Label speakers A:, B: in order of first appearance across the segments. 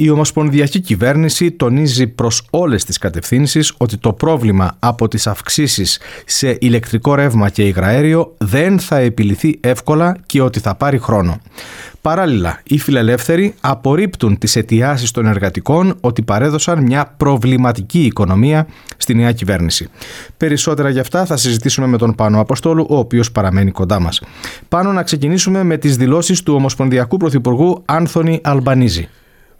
A: Η Ομοσπονδιακή Κυβέρνηση τονίζει προς όλες τις κατευθύνσεις ότι το πρόβλημα από τις αυξήσεις σε ηλεκτρικό ρεύμα και υγραέριο δεν θα επιληθεί εύκολα και ότι θα πάρει χρόνο. Παράλληλα, οι φιλελεύθεροι απορρίπτουν τις αιτιάσεις των εργατικών ότι παρέδωσαν μια προβληματική οικονομία στη νέα κυβέρνηση. Περισσότερα γι' αυτά θα συζητήσουμε με τον Πάνο Αποστόλου, ο οποίος παραμένει κοντά μας. Πάνω να ξεκινήσουμε με τις δηλώσεις του Ομοσπονδιακού Πρωθυπουργού Άνθονη Αλμπανίζη.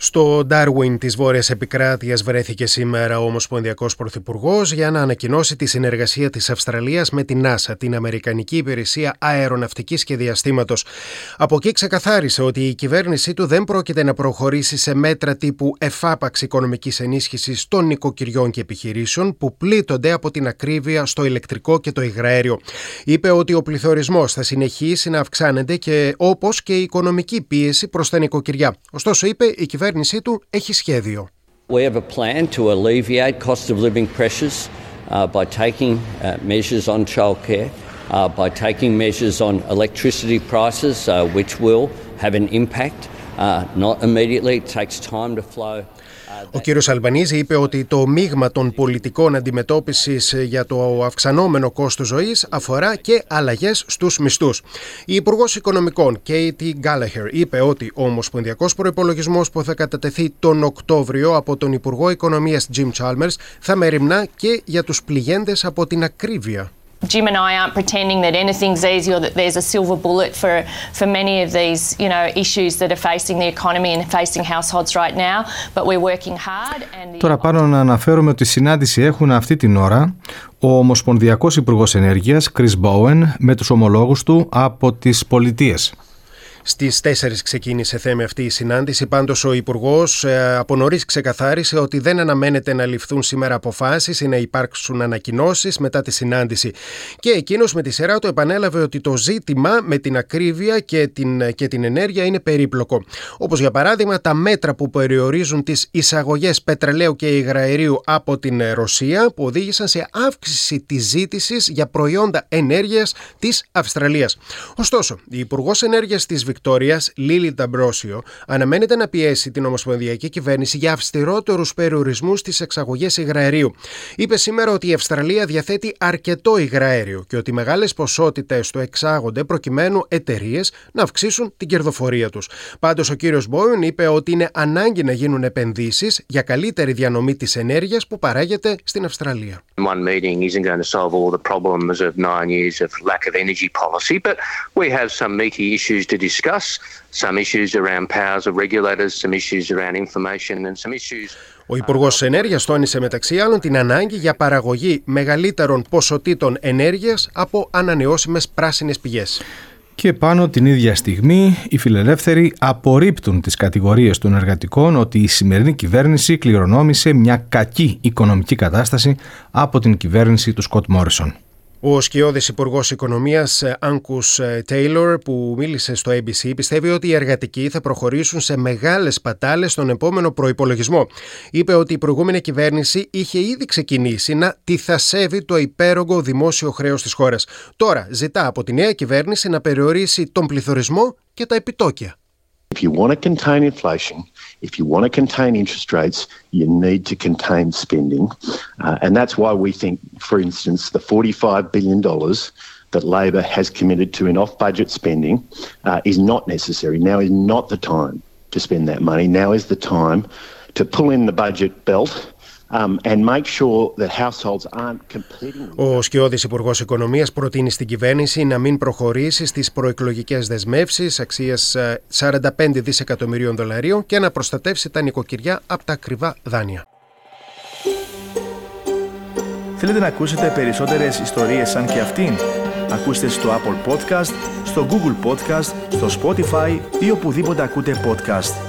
B: Στο Ντάρουιν της Βόρειας Επικράτειας βρέθηκε σήμερα ο Ομοσπονδιακός Πρωθυπουργός για να ανακοινώσει τη συνεργασία της Αυστραλίας με την NASA, την Αμερικανική Υπηρεσία Αεροναυτικής και Διαστήματος. Από εκεί ξεκαθάρισε ότι η κυβέρνησή του δεν πρόκειται να προχωρήσει σε μέτρα τύπου εφάπαξη οικονομικής ενίσχυσης των νοικοκυριών και επιχειρήσεων που πλήττονται από την ακρίβεια στο ηλεκτρικό και το υγραέριο. Είπε ότι ο πληθωρισμός θα συνεχίσει να αυξάνεται και όπως και η οικονομική πίεση προς τα νοικοκυριά. Ωστόσο, είπε, η κυβέρνηση κυβέρνησή του έχει σχέδιο.
C: We have a plan to alleviate cost of living pressures uh, by taking uh, measures on childcare, uh, by taking measures on electricity prices, uh, which will have an impact. Uh, not immediately, it takes time to flow.
B: Ο κύριος Αλμπανίζη είπε ότι το μείγμα των πολιτικών αντιμετώπισης για το αυξανόμενο κόστος ζωής αφορά και αλλαγές στους μισθούς. Η Υπουργός Οικονομικών, Κέιτι Γκάλαχερ, είπε ότι ο ομοσπονδιακός προϋπολογισμός που θα κατατεθεί τον Οκτώβριο από τον Υπουργό Οικονομίας Jim Chalmers θα μεριμνά και για τους πληγέντες από την ακρίβεια.
D: Jim and I aren't pretending that anything's easy or that there's a silver bullet for, for many of these, you know, issues that are facing the economy and facing households right now, but we're working hard. And
A: Τώρα πάνω να αναφέρουμε ότι συνάντηση έχουν αυτή την ώρα ο Ομοσπονδιακός Υπουργός Ενέργειας Chris Bowen με τους ομολόγους του από τις πολιτείες.
B: Στις 4 ξεκίνησε θέμα αυτή η συνάντηση. Πάντως, ο Υπουργός ε, από νωρίς ξεκαθάρισε ότι δεν αναμένεται να ληφθούν σήμερα αποφάσεις ή να υπάρξουν ανακοινώσεις μετά τη συνάντηση. Και εκείνος με τη σειρά του επανέλαβε ότι το ζήτημα με την ακρίβεια και την, και την ενέργεια είναι περίπλοκο. Όπως για παράδειγμα τα μέτρα που περιορίζουν τις εισαγωγές πετρελαίου και υγραερίου από την Ρωσία, που οδήγησαν σε αύξηση της ζήτησης για προϊόντα ενέργειας της Αυστραλίας. Ωστόσο, η Υπουργός Ενέργειας της Βικτόριας, Λίλι Ταμπρόσιο, αναμένεται να πιέσει την Ομοσπονδιακή Κυβέρνηση για αυστηρότερους περιορισμούς στις εξαγωγές υγραερίου. Είπε σήμερα ότι η Αυστραλία διαθέτει αρκετό υγραέριο και ότι μεγάλες ποσότητες το εξάγονται προκειμένου εταιρείες να αυξήσουν την κερδοφορία τους. Πάντως, ο κύριος Μπόιον είπε ότι είναι ανάγκη να γίνουν επενδύσεις για καλύτερη διανομή της ενέργειας που παράγεται στην Αυστραλία.
E: One meeting isn't going to solve all the problems of nine years of lack of energy policy, but we have some meaty issues to discuss discuss some issues around powers of regulators, some issues around information and some issues
B: ο Υπουργός Ενέργειας τόνισε μεταξύ άλλων την ανάγκη για παραγωγή μεγαλύτερων ποσοτήτων ενέργειας από ανανεώσιμες πράσινες πηγές.
A: Και πάνω την ίδια στιγμή οι φιλελεύθεροι απορρίπτουν τις κατηγορίες των εργατικών ότι η σημερινή κυβέρνηση κληρονόμησε μια κακή οικονομική κατάσταση από την κυβέρνηση του Σκοτ Μόρισον.
B: Ο σκιώδης υπουργός Οικονομίας Άγκους Τέιλορ που μίλησε στο ABC πιστεύει ότι οι εργατικοί θα προχωρήσουν σε μεγάλες πατάλες στον επόμενο προϋπολογισμό. Είπε ότι η προηγούμενη κυβέρνηση είχε ήδη ξεκινήσει να τυθασεύει το υπέρογκο δημόσιο χρέος της χώρας. Τώρα ζητά από τη νέα κυβέρνηση να περιορίσει τον πληθωρισμό και τα επιτόκια.
F: If you want to contain inflation, if you want to contain interest rates, you need to contain spending. Uh, and that's why we think, for instance, the $45 billion that Labor has committed to in off budget spending uh, is not necessary. Now is not the time to spend that money. Now is the time to pull in the budget belt
B: Ο Σκιώδης Υπουργός Οικονομίας προτείνει στην κυβέρνηση να μην προχωρήσει στις προεκλογικές δεσμεύσεις αξίας 45 ε, δισεκατομμυρίων δολαρίων και να προστατεύσει τα νοικοκυριά από τα ακριβά δάνεια.
G: Θέλετε να ακούσετε περισσότερες ιστορίες σαν και αυτήν; Ακούστε στο Apple Podcast, στο Google Podcast, στο Spotify ή οπουδήποτε ακούτε podcast.